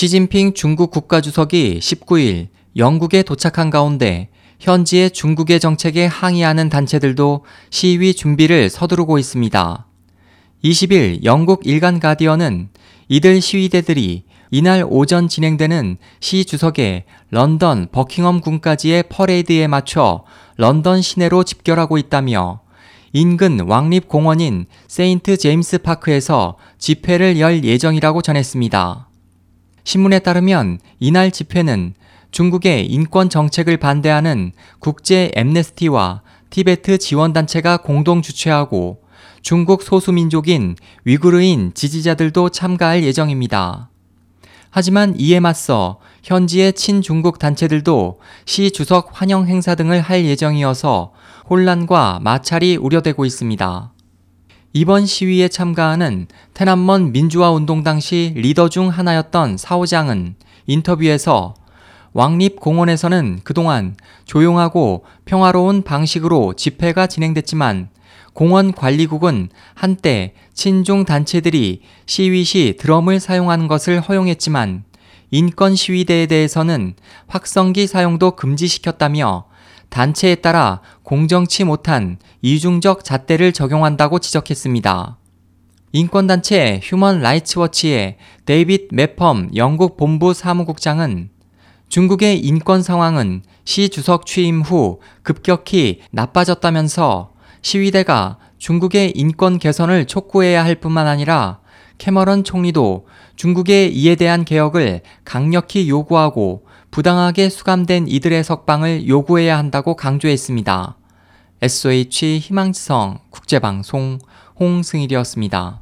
시진핑 중국 국가주석이 19일 영국에 도착한 가운데 현지의 중국의 정책에 항의하는 단체들도 시위 준비를 서두르고 있습니다. 20일 영국 일간 가디언은 이들 시위대들이 이날 오전 진행되는 시 주석의 런던 버킹엄 궁까지의 퍼레이드에 맞춰 런던 시내로 집결하고 있다며 인근 왕립 공원인 세인트 제임스 파크에서 집회를 열 예정이라고 전했습니다. 신문에 따르면 이날 집회는 중국의 인권 정책을 반대하는 국제 엠네스티와 티베트 지원단체가 공동 주최하고 중국 소수민족인 위구르인 지지자들도 참가할 예정입니다. 하지만 이에 맞서 현지의 친중국 단체들도 시 주석 환영 행사 등을 할 예정이어서 혼란과 마찰이 우려되고 있습니다. 이번 시위에 참가하는 테난먼 민주화 운동 당시 리더 중 하나였던 사오장은 인터뷰에서 왕립공원에서는 그동안 조용하고 평화로운 방식으로 집회가 진행됐지만 공원 관리국은 한때 친중 단체들이 시위 시 드럼을 사용하는 것을 허용했지만 인권 시위대에 대해서는 확성기 사용도 금지시켰다며 단체에 따라 공정치 못한 이중적 잣대를 적용한다고 지적했습니다. 인권단체 휴먼 라이츠 워치의 데이빗 매펌 영국 본부 사무국장은 중국의 인권 상황은 시 주석 취임 후 급격히 나빠졌다면서 시위대가 중국의 인권 개선을 촉구해야 할 뿐만 아니라 캐머런 총리도 중국의 이에 대한 개혁을 강력히 요구하고 부당하게 수감된 이들의 석방을 요구해야 한다고 강조했습니다. SOH 희망지성 국제방송 홍승일이었습니다.